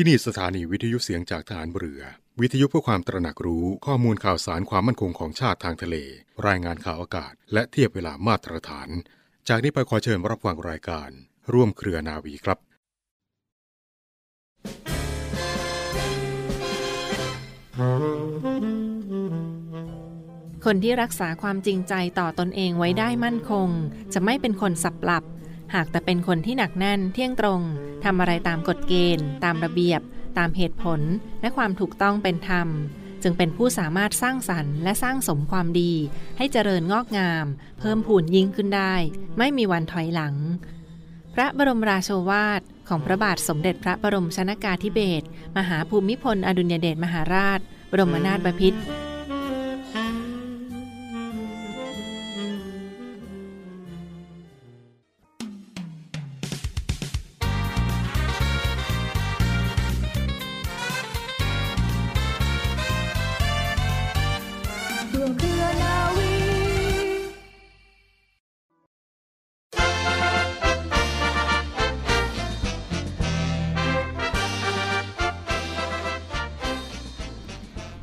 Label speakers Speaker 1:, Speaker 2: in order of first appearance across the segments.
Speaker 1: ที่นี่สถานีวิทยุเสียงจากฐานเรือ วิทยุเพื่อความตระหนักรู้ข้อมูลข่าวสารความมั่นคงของชาติทางทะเล รายงานข่าวอากาศ และเทียบเวลามาตรฐาน จากนี้ไปขอเชิญรับฟังรายการ ร่วมเครือนาวีครับ
Speaker 2: คนที่รักษาความจริงใจต่อตอนเองไว้ได้มั่นคง จะไม่เป็นคนสับหลับ หากแต่เป็นคนที่หนักแน่นเที่ยงตรงทำอะไรตามกฎเกณฑ์ ตามระเบียบ ตามเหตุผล และความถูกต้องเป็นธรรม จึงเป็นผู้สามารถสร้างสรรค์และสร้างสมความดี ให้เจริญงอกงาม เพิ่มพูนยิ่งขึ้นได้ ไม่มีวันถอยหลัง พระบรมราโชวาทของพระบาทสมเด็จพระบรมชนากาธิเบศรมหาภูมิพลอดุลยเดชมหาราช บรมนาถบพิตร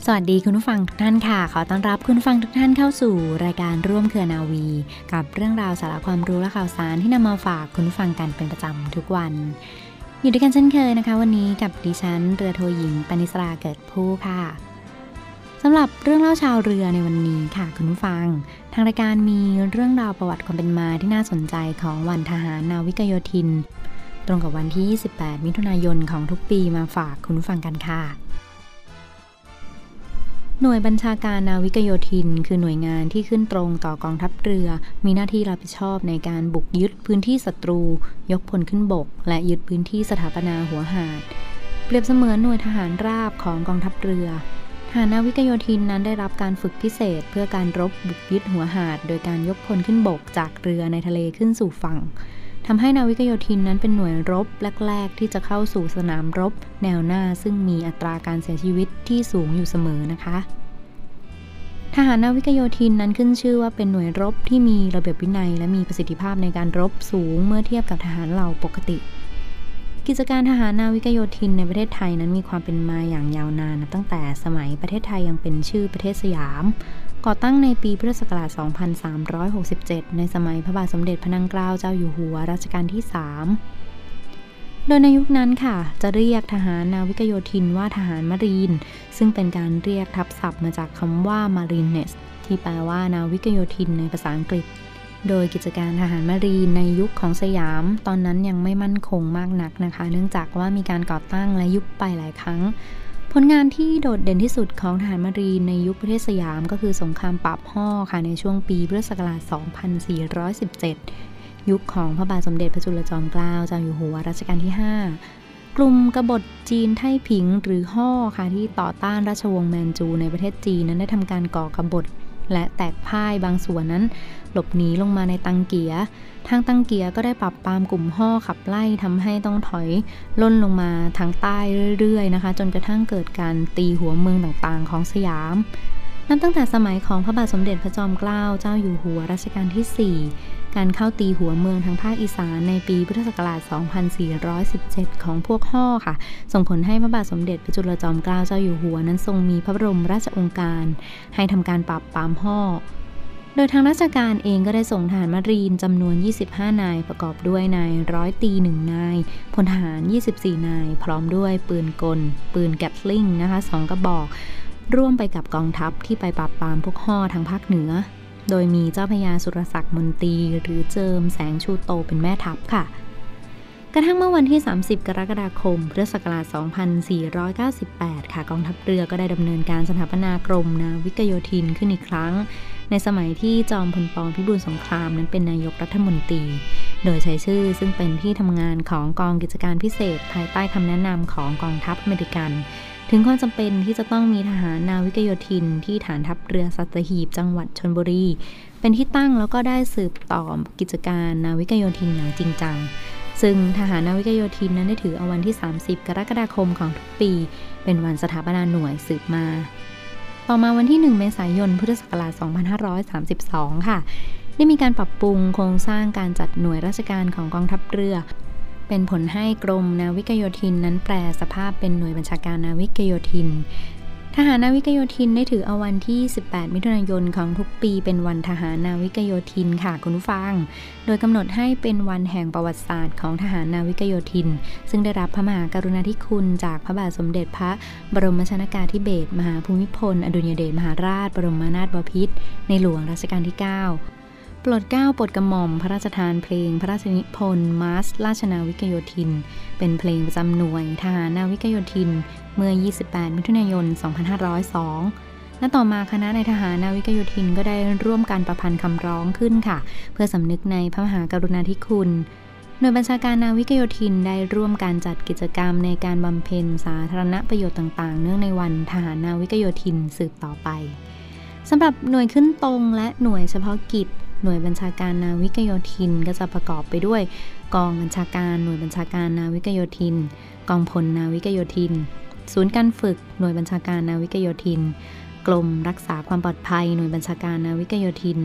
Speaker 3: สวัสดีคุณผู้ฟังทุกท่านค่ะ ขอต้อนรับคุณฟังทุกท่านเข้าสู่รายการร่วมเครือนาวี กับเรื่องราวสาระความรู้และข่าวสารที่นำมาฝากคุณฟังกันเป็นประจำทุกวัน อยู่ด้วยกันเช่นเคยนะคะ วันนี้กับดิฉันเรือโทหญิงปณิสราเกิดผู้ค่ะสำหรับเรื่องเล่าชาวเรือในวันนี้ค่ะคุณผู้ฟัง ทางรายการมีเรื่องราวประวัติความเป็นมาที่น่าสนใจของวันทหารนาวิกโยธิน ตรงกับวันที่ 28 มิถุนายนของทุกปีมาฝากคุณผู้ฟังกันค่ะ หน่วยบัญชาการนาวิกโยธิน คือหน่วยงานที่ขึ้นตรงต่อกองทัพเรือ มีหน้าที่รับผิดชอบในการบุกยึดพื้นที่ศัตรู ยกพลขึ้นบก และยึดพื้นที่สถาปนาหัวหาด เปรียบเสมือนหน่วยทหารราบของกองทัพเรือทหารนาวิกโยธินนั้นได้รับการฝึกพิเศษเพื่อการรบบุกยึดหัวหาด โดยการยกพลขึ้นบกจากเรือในทะเลขึ้นสู่ฝั่ง ทำให้นาวิกโยธินนั้นเป็นหน่วยรบแรก ๆ ที่จะเข้าสู่สนามรบ แนวหน้าซึ่งมีอัตราการเสียชีวิตที่สูงอยู่เสมอนะคะ ทหารนาวิกโยธินนั้นขึ้นชื่อว่าเป็นหน่วยรบที่มีระเบียบวินัย และมีประสิทธิภาพในการรบสูงเมื่อเทียบกับทหารเหล่าปกติ กิจการทหารนาวิกโยธินในประเทศไทยนั้นมีความเป็นมาอย่างยาวนานนับตั้งแต่สมัยประเทศไทยยังเป็นชื่อประเทศสยาม ก่อตั้งในปีพุทธศักราช 2367 ในสมัยพระบาทสมเด็จพระนั่งเกล้าเจ้าอยู่หัวรัชกาลที่ 3 โดยในยุคนั้นค่ะ จะเรียกทหารนาวิกโยธินว่าทหารมารีน ซึ่งเป็นการเรียกทับศัพท์มาจากคำว่า marines ที่แปลว่านาวิกโยธินในภาษาอังกฤษ โดยกิจการทหารมารีนในยุคของสยาม ตอนนั้นยังไม่มั่นคงมากนักนะคะ เนื่องจากว่ามีการก่อตั้งและยุบไปหลายครั้ง ผลงานที่โดดเด่นที่สุดของทหารมารีนในยุคประเทศสยามก็คือสงครามปราบห่อค่ะในช่วงปีพุทธศักราช 2417 ยุคของพระบาทสมเด็จพระจุลจอมเกล้าเจ้าอยู่หัวรัชกาลที่ 5 กลุ่มกบฏจีนไท่ผิงหรือห่อค่ะที่ต่อต้านราชวงศ์แมนจูในประเทศจีนนั้นได้ทำการก่อกบฏ และแตกพ่ายบางส่วนนั้น หลบหนีลงมาในตังเกีย ทางตังเกียก็ได้ปรับปรามกลุ่มห่อขับไล่ทำให้ต้องถอยล่นลงมาทางใต้เรื่อยๆนะคะ จนกระทั่งเกิดการตีหัวเมืองต่างๆ ของสยามนับตั้งแต่สมัยของพระบาทสมเด็จพระจอมเกล้าเจ้าอยู่หัวรัชกาลที่ 4 การเข้าตีหัวเมืองทางภาคอีสานในปีพุทธศักราช 2417 ของพวกห่อค่ะ ส่งผลให้พระบาทสมเด็จพระจุลจอมเกล้าเจ้าอยู่หัวนั้นทรงมีพระบรมราชองค์การ ให้ทำการปราบปรามห่อโดยทางราชการเองก็ได้ส่งทหารมารีนจำนวน 25 นายประกอบด้วยนายร้อยตีหนึ่งนายพลทหาร 24 นาย พร้อมด้วยปืนกล ปืนแกตลิงนะคะสองกระบอก ร่วมไปกับกองทัพที่ไปปราบปรามพวกห่อทางภาคเหนือ โดยมีเจ้าพระยาสุรศักดิ์มนตรีหรือเจิมแสงชูโตเป็นแม่ทัพค่ะ กระทั่งเมื่อวันที่ 30 กรกฎาคม พุทธศักราช 2498 ค่ะ กองทัพเรือก็ได้ดำเนินการสถาปนากรมนาวิกโยธินขึ้นอีกครั้ง ในสมัยที่จอมพลปพิบูลสงครามนั้นเป็นนายกรัฐมนตรี โดยใช้ชื่อซึ่งเป็นที่ทำงานของกองกิจการพิเศษ ภายใต้คำแนะนำของกองทัพอเมริกัน ถึงความจำเป็นที่จะต้องมีทหารนาวิกโยธินที่ฐานทัพเรือสัตหีบจังหวัดชนบุรี เป็นที่ตั้งแล้วก็ได้สืบต่อกิจการนาวิกโยธินอย่างจริงจัง ซึ่งทหารนาวิกโยธินนั้นได้ถือเอาวันที่ 30 กรกฎาคมของทุกปี เป็นวันสถาปนาหน่วยสืบมา ต่อมาวันที่ 1 เมษายน พุทธศักราช 2532 ค่ะได้มีการปรับปรุงโครงสร้างการจัดหน่วยราชการของกองทัพเรือ เป็นผลให้กรมนาวิกโยธินนั้นแปลสภาพเป็นหน่วยบัญชาการนาวิกโยธิน ทหารนาวิกโยธินได้ถือเอาวันที่ 18 มิถุนายนของทุกปี เป็นวันทหารนาวิกโยธินค่ะคุณผู้ฟัง โดยกำหนดให้เป็นวันแห่งประวัติศาสตร์ของทหารนาวิกโยธิน ซึ่งได้รับพระมหากรุณาธิคุณจากพระบาทสมเด็จพระบรมชนากาธิเบศรมหาภูมิพล อดุลยเดชมหาราช บรมนาถบพิตรในหลวงรัชกาลที่ 9 ปลดเก้าปลดกระหม่อม พระราชทานเพลง พระราชนิพนธ์มาสราชนาวิกโยธิน เป็นเพลงประจำหน่วยทหารนาวิกโยธิน เมื่อ 28 มิถุนายน 2502 และต่อมาคณะในทหารนาวิกโยธินก็ได้ร่วมการประพันธ์คำร้องขึ้นค่ะ เพื่อสำนึกในพระมหากรุณาธิคุณหน่วยบัญชาการนาวิกโยธินได้ร่วมการจัดกิจกรรมในการบำเพ็ญสาธารณประโยชน์ต่างๆ เนื่องในวันทหารนาวิกโยธินสืบต่อไปสำหรับหน่วยขึ้นตรงและหน่วยเฉพาะกิจ หน่วยบัญชาการนาวิกโยธินก็จะประกอบไปด้วย กองบัญชาการหน่วยบัญชาการนาวิกโยธิน กองพลนาวิกโยธิน ศูนย์การฝึกหน่วยบัญชาการนาวิกโยธิน กรมรักษาความปลอดภัย หน่วยบัญชาการนาวิกโยธิน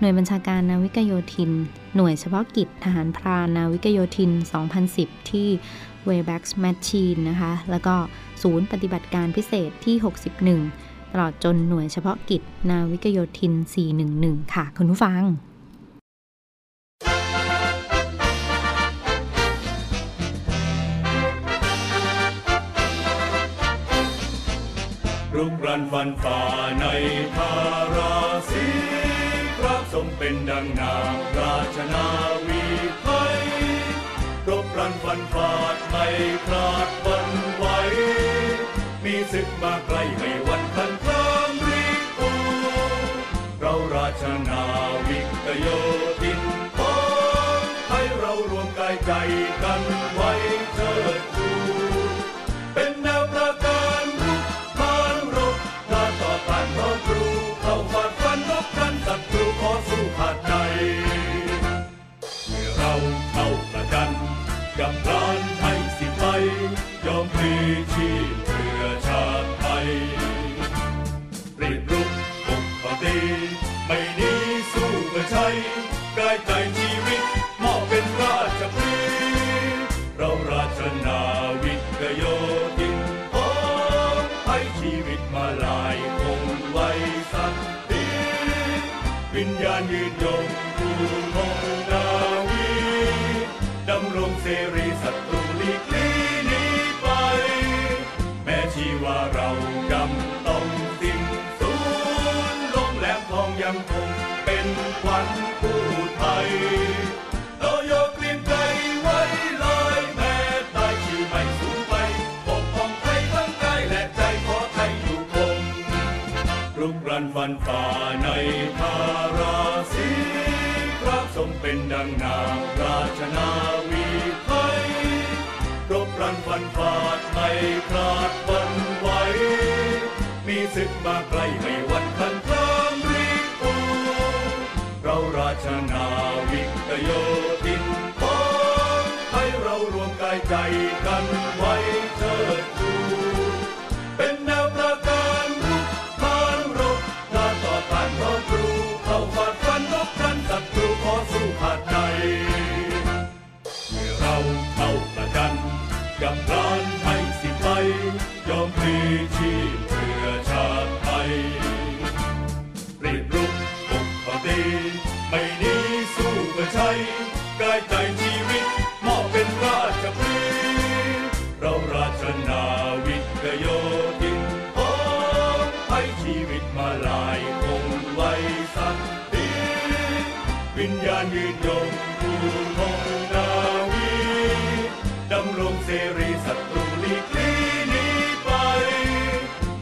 Speaker 3: หน่วยบัญชาการนาวิกโยธิน หน่วยเฉพาะกิจทหารพรานนาวิกโยธิน 2010 ที่ w a y b a c k Machine นะคะ แล้วก็ศูนย์ปฏิบัติการพิเศษที่ 61 ตลอดจนหน่วยเฉพาะกิจนาวิกโยธิน 411 ค่ะ คุณผู้ฟัง
Speaker 4: รุกรันฟันฝ่าในทาราศีพระสมเป็นดังนามราชนาวีไทยรบรันฟันฝ่าไม่คลาดวันไหวมีศึกมาไกลไม่วันทัน ชนาวิกโยธินพองให้เรารวมกายใจกัน รุกรันฟันฝ่าในทาราศีพระสมเป็นดังนามราชนาวีไทยรบรันฟันฝ่าไม่คลาดวันไหว มีศึกมาไกลไม่วันคันคลามรีปูเราราชนาวิกโยธินพอให้เรารวมกายใจกัน ยงภูมิงนาวีดำรงเสรีศัตรูลีกลีนี้ไป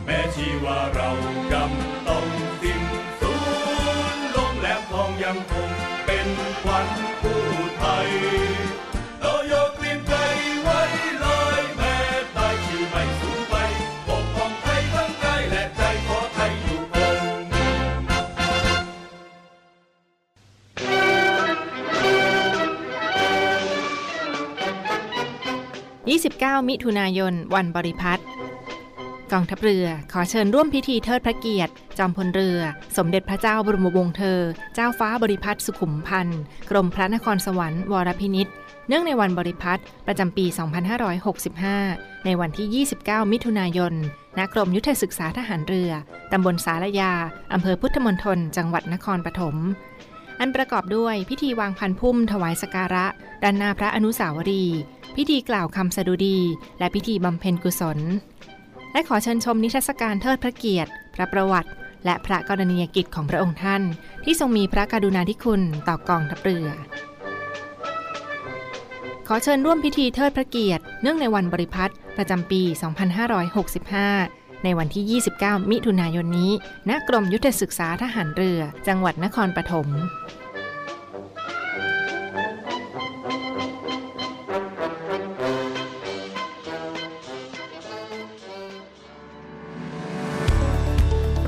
Speaker 4: แม้ชีวาเรากำต้องสิ้นสูญลงแหลมทองยังคงเป็นควัน มิ
Speaker 2: ถุนายน วันบริพัตรกองทัพเรือขอเชิญร่วมพิธีเทิดพระเกียรติ จอมพลเรือ สมเด็จพระเจ้าบรมวงศ์เธอ เจ้าฟ้าบริพัตรสุขุมพันธ์กรมพระนครสวรรค์วรพินิษเนื่องในวันบริพัตรประจำปี 2565 ในวันที่ 29 มิถุนายน ณ กรมยุทธศึกษาทหารเรือ ตำบลสารยา อำเภอพุทธมณฑล จังหวัดนครปฐม อันประกอบด้วยพิธีวางพันพุ่มถวายสการะ ด้านหน้าพระอนุสาวรีย์พิธีกล่าวคำสดุดี และพิธีบำเพ็ญกุศล และขอเชิญชมนิทรรศการเทิดพระเกียรติ พระประวัติ และพระกรณียกิจของพระองค์ท่าน ที่ทรงมีพระกรุณาธิคุณต่อกองทัพเรือขอเชิญร่วมพิธีเทิดพระเกียรติ เนื่องในวันบริพัตรประจำปี 2565 ในวันที่ 29 มิถุนายนนี้ ณ กรมยุทธศึกษาทหารเรือ จังหวัดนครปฐม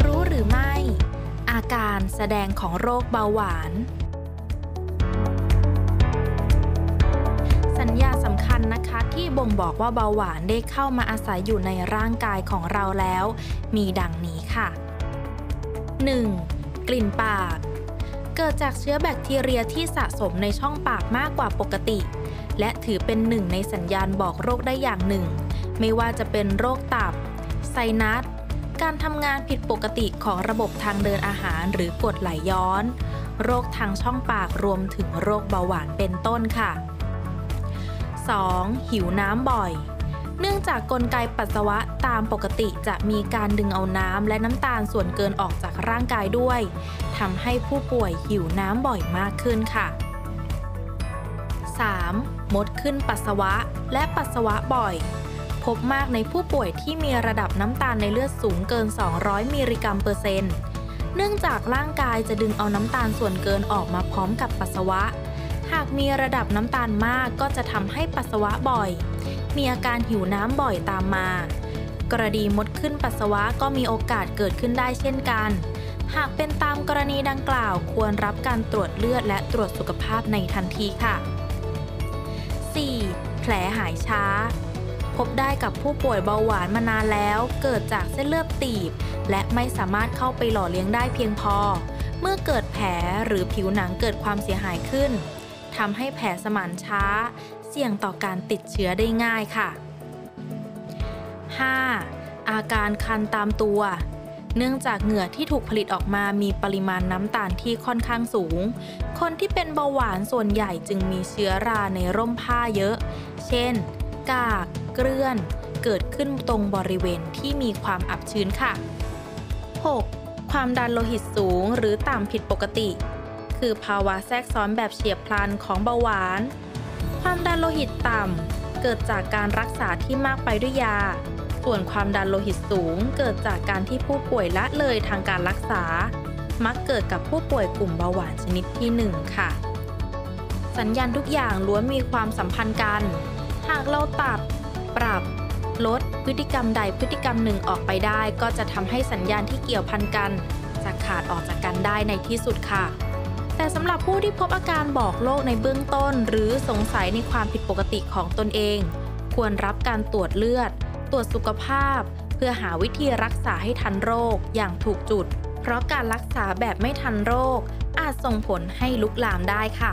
Speaker 5: รู้หรือไม่อาการแสดงของโรคเบาหวาน นะคะที่บ่งบอกว่าเบาหวานได้เข้ามาอาศัยอยู่ในร่างกายของเราแล้ว มีดังนี้ค่ะ 1. กลิ่นปาก เกิดจากเชื้อแบคทีเรียที่สะสมในช่องปากมากกว่าปกติ และถือเป็นหนึ่งในสัญญาณบอกโรคได้อย่างหนึ่ง ไม่ว่าจะเป็นโรคตับ ไซนัส การทำงานผิดปกติของระบบทางเดินอาหารหรือกรดไหลย้อน โรคทางช่องปากรวมถึงโรคเบาหวานเป็นต้นค่ะ 2. หิวน้ำบ่อย เนื่องจากกลไกปัสสาวะตามปกติจะมีการดึงเอาน้ำและน้ำตาลส่วนเกินออกจากร่างกายด้วยทำให้ผู้ป่วยหิวน้ำบ่อยมากขึ้นค่ะ 3. มดขึ้นปัสสาวะและปัสสาวะบ่อย พบมากในผู้ป่วยที่มีระดับน้ำตาลในเลือดสูงเกิน 200 มิลลิกรัมเปอร์เซ็นต์ เนื่องจากร่างกายจะดึงเอาน้ำตาลส่วนเกินออกมาพร้อมกับปัสสาวะ หากมีระดับน้ำตาลมากก็จะทำให้ปัสสาวะบ่อย มีอาการหิวน้ำบ่อยตามมา กรณีมดขึ้นปัสสาวะก็มีโอกาสเกิดขึ้นได้เช่นกัน หากเป็นตามกรณีดังกล่าวควรรับการตรวจเลือดและตรวจสุขภาพในทันทีค่ะ 4. แผลหายช้า พบได้กับผู้ป่วยเบาหวานมานานแล้ว เกิดจากเส้นเลือดตีบ และไม่สามารถเข้าไปหล่อเลี้ยงได้เพียงพอ เมื่อเกิดแผลหรือผิวหนังเกิดความเสียหายขึ้น ทำให้แผลสมานช้า เสี่ยงต่อการติดเชื้อได้ง่ายค่ะ 5. อาการคันตามตัว เนื่องจากเหงื่อที่ถูกผลิตออกมามีปริมาณน้ำตาลที่ค่อนข้างสูง คนที่เป็นเบาหวานส่วนใหญ่จึงมีเชื้อราในร่มผ้าเยอะ เช่น กาก เกลื่อน เกิดขึ้นตรงบริเวณที่มีความอับชื้นค่ะ 6. ความดันโลหิตสูงหรือต่ำผิดปกติ คือภาวะแทรกซ้อนแบบเฉียบพลันของเบาหวาน ความดันโลหิตต่ำเกิดจากการรักษาที่มากไปด้วยยา ส่วนความดันโลหิตสูง เกิดจากการที่ผู้ป่วยละเลยทางการรักษา มักเกิดกับผู้ป่วยกลุ่มเบาหวานชนิดที่ 1 ค่ะ สัญญาณทุกอย่างล้วนมีความสัมพันธ์กัน หากเราตัดปรับลดพฤติกรรมใดพฤติกรรมหนึ่งออกไปได้ ก็จะทำให้สัญญาณที่เกี่ยวพันกันจะขาดออกจากกันได้ในที่สุดค่ะ แต่สำหรับผู้ที่พบอาการบอกโรคในเบื้องต้น หรือสงสัยในความผิดปกติของตนเอง ควรรับการตรวจเลือด ตรวจสุขภาพ เพื่อหาวิธีรักษาให้ทันโรคอย่างถูกจุด เพราะการรักษาแบบไม่ทันโรค อาจส่งผลให้ลุกลามได้ค่ะ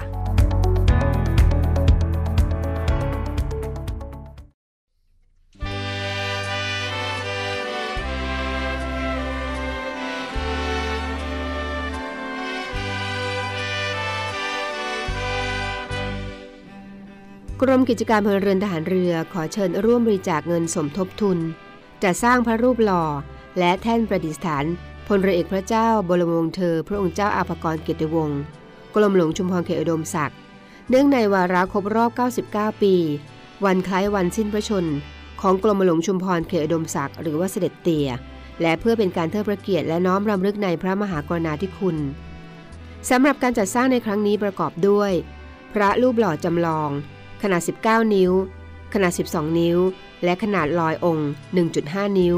Speaker 6: กรมกิจการพลเรือนทหารเรือขอเชิญร่วมบริจาคเงินสมทบทุนจะสร้างพระรูปหล่อ และแท่นประดิษฐานพลเรือเอกพระเจ้าบรมวงศ์เธอ พระองค์เจ้าอาภากรเกียรติวงศ์กรมหลวงชุมพรเขตอุดมศักดิ์เนื่องในวาระครบรอบ 99 ปี วันคล้ายวันสิ้นพระชน ของกรมหลวงชุมพรเขตอุดมศักดิ์หรือว่าเสด็จเตี่ยและเพื่อเป็นการเทิดพระเกียรติและน้อมรำลึกในพระมหากรุณาธิคุณสำหรับการจัดสร้างในครั้งนี้ประกอบด้วย พระรูปหล่อจำลอง ขนาด 19 นิ้ว ขนาด 12 นิ้ว และขนาดลอยองค์ 1.5 นิ้ว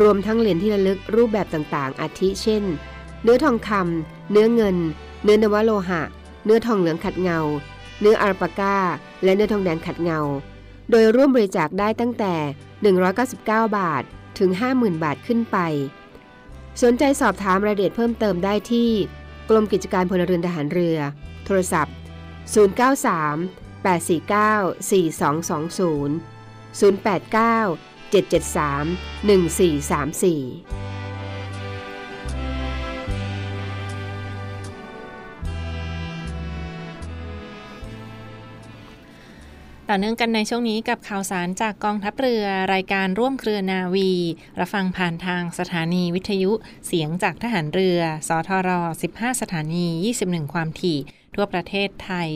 Speaker 6: รวมทั้งเหรียญที่ระลึกรูปแบบต่างๆ อาทิเช่น เนื้อทองคำเนื้อเงิน เนื้อนวโลหะ เนื้อทองเหลืองขัดเงา เนื้ออาราปาก้า และเนื้อทองแดงขัดเงา โดยร่วมบริจาคได้ตั้งแต่ 199 บาท ถึง 50,000 บาทขึ้นไป สนใจสอบถามรายละเอียดเพิ่มเติมได้ที่ กรมกิจการพลเรือนทหารเรือ โทรศัพท์ 093 849 4220 089 773 1434
Speaker 2: ต่อเนื่องกันในช่วงนี้กับข่าวสารจากกองทัพเรือรายการร่วมเครือนาวี รับฟังผ่านทางสถานีวิทยุเสียงจากทหารเรือ สทร 15 สถานี 21 ความถี่ ทั่วประเทศไทย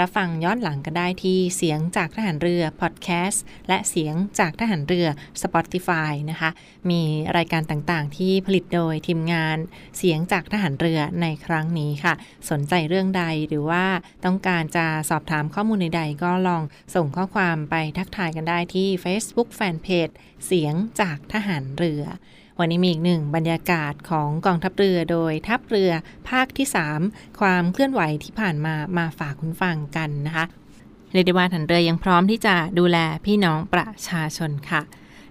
Speaker 2: รับฟังย้อนหลังกันได้ที่เสียงจากทหารเรือพอดแคสต์และเสียงจากทหารเรือ Spotify นะคะ มีรายการต่างๆ ที่ผลิตโดยทีมงานเสียงจากทหารเรือในครั้งนี้ค่ะ สนใจเรื่องใดหรือว่าต้องการจะสอบถามข้อมูลใดๆ ก็ลองส่งข้อความไปทักทายกันได้ที่ Facebook Fanpage เสียงจากทหารเรือ วันนี้มีอีกหนึ่งบรรยากาศของกองทัพเรือโดยทัพเรือภาคที่ 3 ความเคลื่อนไหวที่ผ่านมามาฝากคุณฟังกันนะคะเรดว่าทันเรือยังพร้อมที่จะดูแลพี่น้องประชาชนค่ะ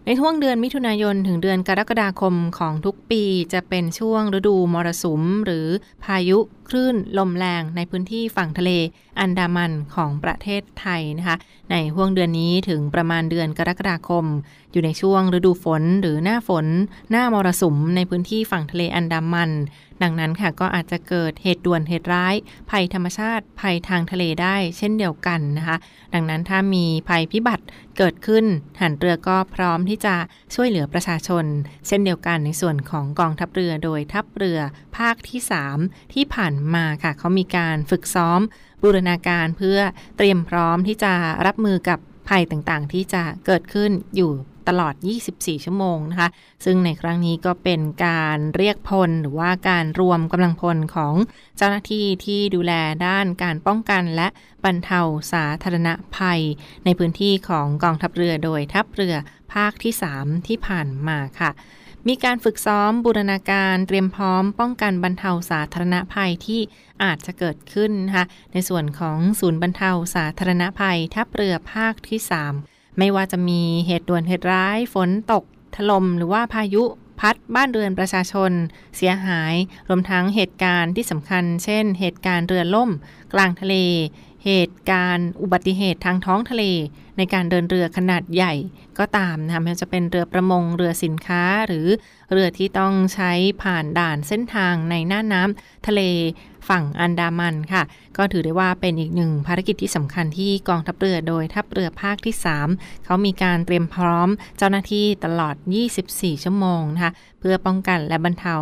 Speaker 2: ในช่วงเดือนมิถุนายนถึงเดือนกรกฎาคมของทุกปีจะเป็นช่วงฤดูมรสุม หรือพายุคลื่นลมแรงในพื้นที่ฝั่งทะเลอันดามันของประเทศไทยนะคะ ในห่วงเดือนนี้ถึงประมาณเดือนกรกฎาคม อยู่ในช่วงฤดูฝนหรือหน้าฝน หน้ามรสุมในพื้นที่ฝั่งทะเลอันดามัน ดังนั้นค่ะก็อาจจะเกิดเหตุด่วนเหตุร้าย ภัยธรรมชาติภัยทางทะเลได้ เช่นเดียวกันนะคะ ดังนั้นถ้ามีภัยพิบัติเกิดขึ้นหันเรือก็พร้อมที่จะช่วยเหลือประชาชน เช่นเดียวกันในส่วนของกองทัพเรือโดยทัพเรือภาคที่ 3 ที่ผ่านมาค่ะเขามีการฝึกซ้อมบูรณาการเพื่อเตรียมพร้อมที่จะรับมือกับภัยต่างๆ ที่จะเกิดขึ้นอยู่ ตลอด 24 ชั่วโมงนะคะ ซึ่งในครั้งนี้ก็เป็นการเรียกพลหรือว่าการรวมกำลังพลของเจ้าหน้าที่ที่ดูแลด้านการป้องกันและบรรเทาสาธารณภัย ในพื้นที่ของกองทัพเรือโดยทัพเรือภาคที่ 3 ที่ผ่านมาค่ะมีการฝึกซ้อมบูรณาการเตรียมพร้อมป้องกันบรรเทาสาธารณภัยที่อาจจะเกิดขึ้นนะคะในส่วนของศูนย์บรรเทาสาธารณภัยทัพเรือภาคที่ 3 ไม่ว่าจะมีเหตุด่วนเหตุร้าย ฝนตก ถล่มหรือว่าพายุพัดบ้านเรือนประชาชน เสียหาย รวมทั้งเหตุการณ์ที่สำคัญ เช่น เหตุการณ์เรือล่ม กลางทะเล เหตุการณ์อุบัติเหตุทางท้องทะเล ในการเดินเรือขนาดใหญ่ก็ตามนะคะไม่ว่าจะเป็นเรือประมงเรือสินค้าหรือเรือที่ต้องใช้ผ่านด่านเส้นทางในน่านน้ำทะเล ฝั่งอันดามันค่ะ ก็ถือได้ว่าเป็นอีกหนึ่งภารกิจที่สำคัญที่กองทัพเรือโดยทัพเรือภาคที่ 3 เขามีการเตรียมพร้อมเจ้าหน้าที่ตลอด 24 ชั่วโมงนะคะเพื่อป้องกันและบรรเทา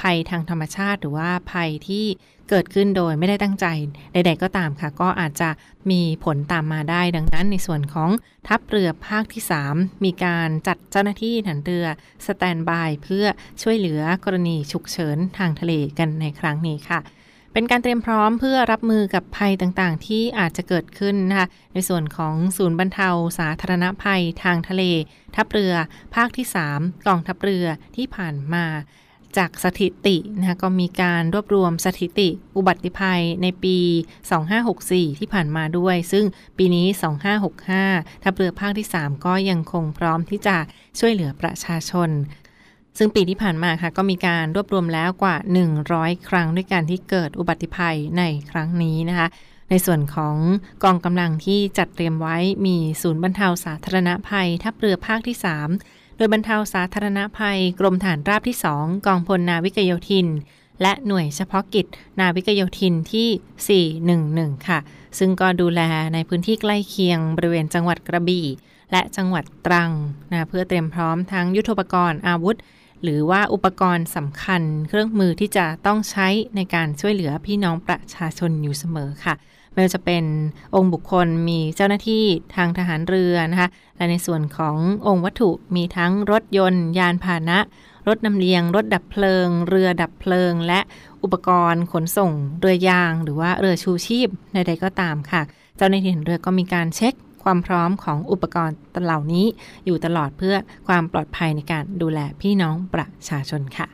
Speaker 2: ภัยทางธรรมชาติ หรือว่าภัยที่เกิดขึ้นโดยไม่ได้ตั้งใจใด ๆ ก็ตามค่ะ ก็อาจจะมีผลตามมาได้ ดังนั้นในส่วนของทัพเรือภาคที่ 3 มีการจัดเจ้าหน้าที่ถันเรือสแตนบายเพื่อช่วยเหลือกรณีฉุกเฉินทางทะเลกันในครั้งนี้ค่ะ เป็นการเตรียมพร้อมเพื่อรับมือกับภัยต่างๆ ที่อาจจะเกิดขึ้นนะคะในส่วนของศูนย์บรรเทาสาธารณภัยทางทะเล ทัพเรือ ภาคที่ 3กองทัพเรือที่ผ่านมาจากสถิตินะคะก็มีการรวบรวมสถิติอุบัติภัยในปี 2564 ที่ผ่านมาด้วย ซึ่งปีนี้ 2565ทัพเรือภาคที่ 3 ก็ยังคงพร้อมที่จะช่วยเหลือประชาชน ซึ่งปีที่ผ่านมาค่ะก็มีการรวบรวมแล้วกว่า 100 ครั้งด้วยกันที่เกิดอุบัติภัยในครั้งนี้นะคะ ในส่วนของกองกำลังที่จัดเตรียมไว้มีศูนย์บรรเทาสาธารณภัยทัพเรือภาคที่3ดยบรรเทาสาธารณภัย กรมฐานราบที่ 2 กองพลนาวิกโยธิน และหน่วยเฉพาะกิจนาวิกโยธินที่ 411 ค่ะ ซึ่งก็ดูแลในพื้นที่ใกล้เคียงบริเวณจังหวัดกระบี่ และจังหวัดตรังนะเพื่อเตรียมพร้อมทั้งยุทธปกรณ์อาวุธ หรือว่าอุปกรณ์สำคัญเครื่องมือที่จะต้องใช้ในการช่วยเหลือพี่น้องประชาชนอยู่เสมอค่ะไม่ว่าจะเป็นองค์บุคคลมีเจ้าหน้าที่ทางทหารเรือนะคะและในส่วนขององค์วัตถุมีทั้งรถยนต์ ยานพาหนะ รถนำเลียง รถดับเพลิง เรือดับเพลิง และอุปกรณ์ขนส่ง เรือยาง หรือว่าเรือชูชีพใดๆก็ตามค่ะ เจ้าหน้าที่เรือก็มีการเช็ค ความพร้อมของอุปกรณ์เหล่านี้อยู่ตลอดเพื่อความปลอดภัยในการดูแลพี่น้องประชาชนค่ะ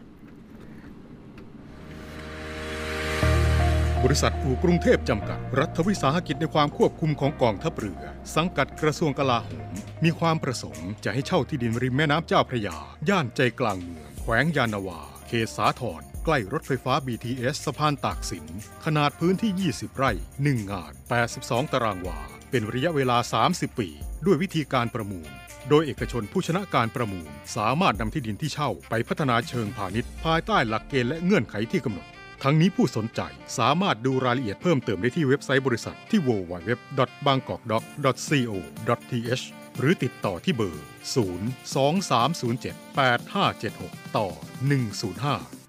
Speaker 1: บริษัทอู่กรุงเทพจำกัด รัฐวิสาหกิจในความควบคุมของกองทัพเรือ สังกัดกระทรวงกลาโหมมีความประสงค์จะให้เช่าที่ดินริมแม่น้ำเจ้าพระยา ย่านใจกลางเมืองแขวงยานาวา เขตสาทรใกล้รถไฟฟ้า BTS สะพานตากสิน ขนาดพื้นที่ 20 ไร่ 1 งาน 82 ตารางวา เป็นระยะเวลา 30 ปี ด้วยวิธีการประมูล โดยเอกชนผู้ชนะการประมูล สามารถนำที่ดินที่เช่าไปพัฒนาเชิงพาณิชย์ ภายใต้หลักเกณฑ์และเงื่อนไขที่กำหนด ทั้งนี้ผู้สนใจสามารถดูรายละเอียดเพิ่มเติมได้ที่เว็บไซต์บริษัทที่ www bangkokco th หรือติดต่อที่เบอร์ 023078576 ต่อ 105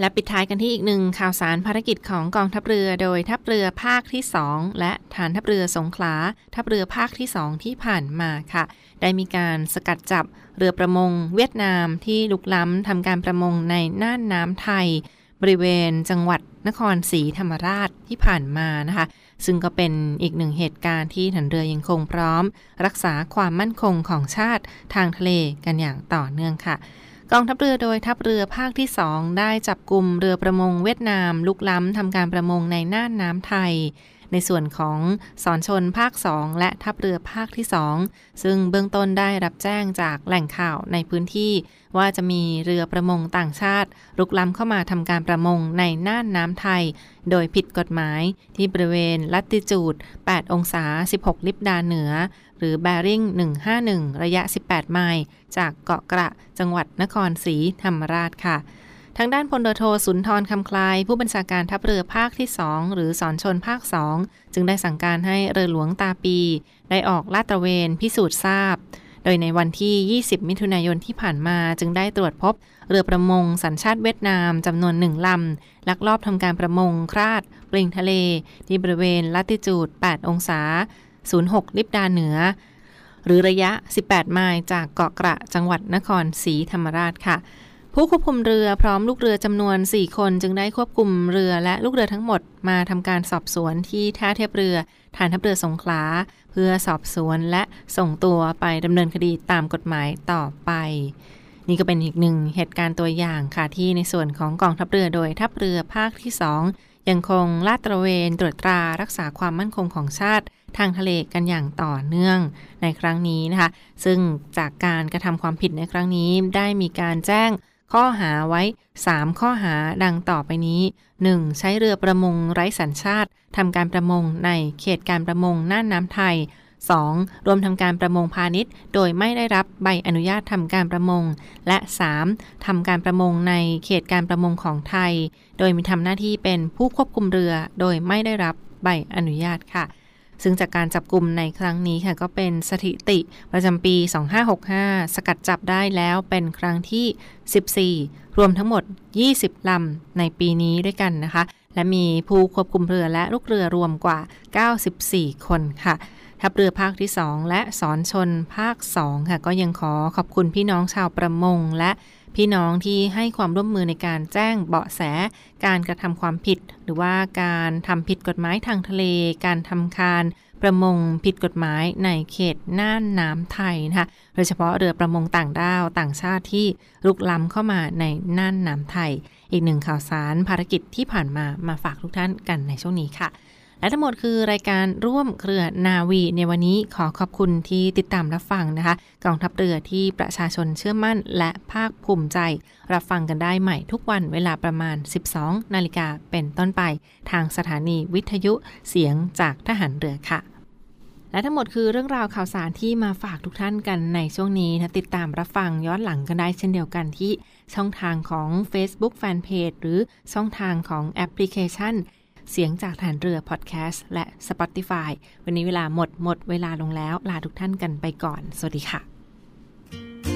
Speaker 2: และปิดท้ายกันที่อีกหนึ่งข่าวสารภารกิจของกองทัพเรือ โดยทัพเรือภาคที่ 2 และฐานทัพเรือสงขลาทัพเรือภาคที่ 2 ที่ผ่านมาค่ะ ได้มีการสกัดจับเรือประมงเวียดนามที่ลุกล้ำทำการประมงในน่านน้ำไทย บริเวณจังหวัดนครศรีธรรมราชที่ผ่านมานะคะ ซึ่งก็เป็นอีกหนึ่งเหตุการณ์ที่ฐานเรือยังคงพร้อม รักษาความมั่นคงของชาติทางทะเลกันอย่างต่อเนื่องค่ะ กองทัพเรือโดยทัพเรือภาคที่ 2 ได้จับกลุ่มเรือประมงเวียดนาม ลุกล้ำทำการประมงในน่านน้ำไทย ในส่วนของสอนชนภาค 2 และทัพเรือภาคที่ 2 ซึ่งเบื้องต้นได้รับแจ้งจากแหล่งข่าวในพื้นที่ ว่าจะมีเรือประมงต่างชาติลุกล้ำเข้ามาทำการประมงในน่านน้ำไทย โดยผิดกฎหมายที่บริเวณลัติจูด 8 องศา 16 ลิบดาเหนือ หรือ b บริ่ง 151 ระยะ 18 ไมล์จากเกาะกระจังหวัดนครศรีธรรมราชค่ะ ทางด้านพลเรือโทสุนทรคำคลาย ผู้บัญชาการทัพเรือภาคที่ 2 หรือสอนชนภาค 2 จึงได้สั่งการให้เรือหลวงตาปี ได้ออกลาดตระเวนพิสูจน์ทราบ โดยในวันที่ 20 มิถุนายนที่ผ่านมาจึงได้ตรวจพบ เรือประมงสัญชาติเวียดนามจำนวนหนึ่งลำ ลักลอบทำการประมงคราด ปลิงทะเล ที่บริเวณลัติจูด 8 องศา 06 ลิบดาเหนือ หรือระยะ 18 ไมล์จากเกาะกระจังหวัดนครศรีธรรมราชค่ะ ผู้ควบคุมเรือพร้อมลูกเรือจำนวน 4 คนจึงได้ควบคุมเรือและลูกเรือทั้งหมดมาทำการสอบสวนที่ท่าเทียบเรือฐานทัพเรือสงขลา เพื่อสอบสวนและส่งตัวไปดำเนินคดีตามกฎหมายต่อไป นี่ก็เป็นอีกหนึ่งเหตุการณ์ตัวอย่างค่ะที่ในส่วนของกองทัพเรือโดยทัพเรือภาคที่ 2 ยังคงลาดตระเวนตรวจตรารักษาความมั่นคงของชาติทางทะเลกันอย่างต่อเนื่องในครั้งนี้นะคะ ซึ่งจากการกระทำความผิดในครั้งนี้ได้มีการแจ้ง ข้อหาไว้ 3 ข้อหาดังต่อไปนี้ 1. ใช้เรือประมงไร้สัญชาติทำการประมงในเขตการประมงน่านน้ำไทย 2. รวมทำการประมงพาณิชย์ โดยไม่ได้รับใบอนุญาตทำการประมง และ 3. ทำการประมงในเขตการประมงของไทย โดยมีทำหน้าที่เป็นผู้ควบคุมเรือ โดยไม่ได้รับใบอนุญาตค่ะ ซึ่งจากการจับกลุ่มในครั้งนี้ค่ะก็เป็นสถิติประจำปี 2565 สกัดจับได้แล้วเป็นครั้งที่ 14 รวมทั้งหมด 20 ลำในปีนี้ด้วยกันนะคะ และมีผู้ควบคุมเรือและลูกเรือรวมกว่า 94 คนค่ะทัพเรือภาคที่ 2 และสอนชนภาค 2 ค่ะ ก็ยังขอขอบคุณพี่น้องชาวประมงและ พี่น้องที่ให้ความร่วมมือในการแจ้งเบาะแส การกระทำความผิด หรือว่าการทำผิดกฎหมายทางทะเล การทำคารประมงผิดกฎหมายในเขตน่านน้ำไทยนะคะโดยเฉพาะเรือประมงต่างด้าวต่างชาติที่ลุกล้ำเข้ามาในน่านน้ำไทย อีกหนึ่งข่าวสารภารกิจที่ผ่านมามาฝากทุกท่านกันในช่วงนี้ค่ะ และทั้งหมดคือรายการร่วมเครือนาวีในวันนี้ขอขอบคุณที่ติดตามรับฟังนะคะกองทัพเรือที่ประชาชนเชื่อมั่นและภาคภูมิใจ รับฟังกันได้ใหม่ทุกวันเวลาประมาณ 12 นาฬิกาเป็นต้นไป ทางสถานีวิทยุเสียงจากทหารเรือค่ะและทั้งหมดคือเรื่องราวข่าวสารที่มาฝากทุกท่านกันในช่วงนี้นะติดตามรับฟังย้อนหลังกันได้เช่นเดียวกันที่ช่องทางของ Facebook Fanpage หรือช่องทางของแอปพลิเคชัน เสียงจากฐานเรือพอดแคสต์และ Spotify วันนี้เวลาหมดหมดเวลาลงแล้ว ลาทุกท่านกันไปก่อน สวัสดีค่ะ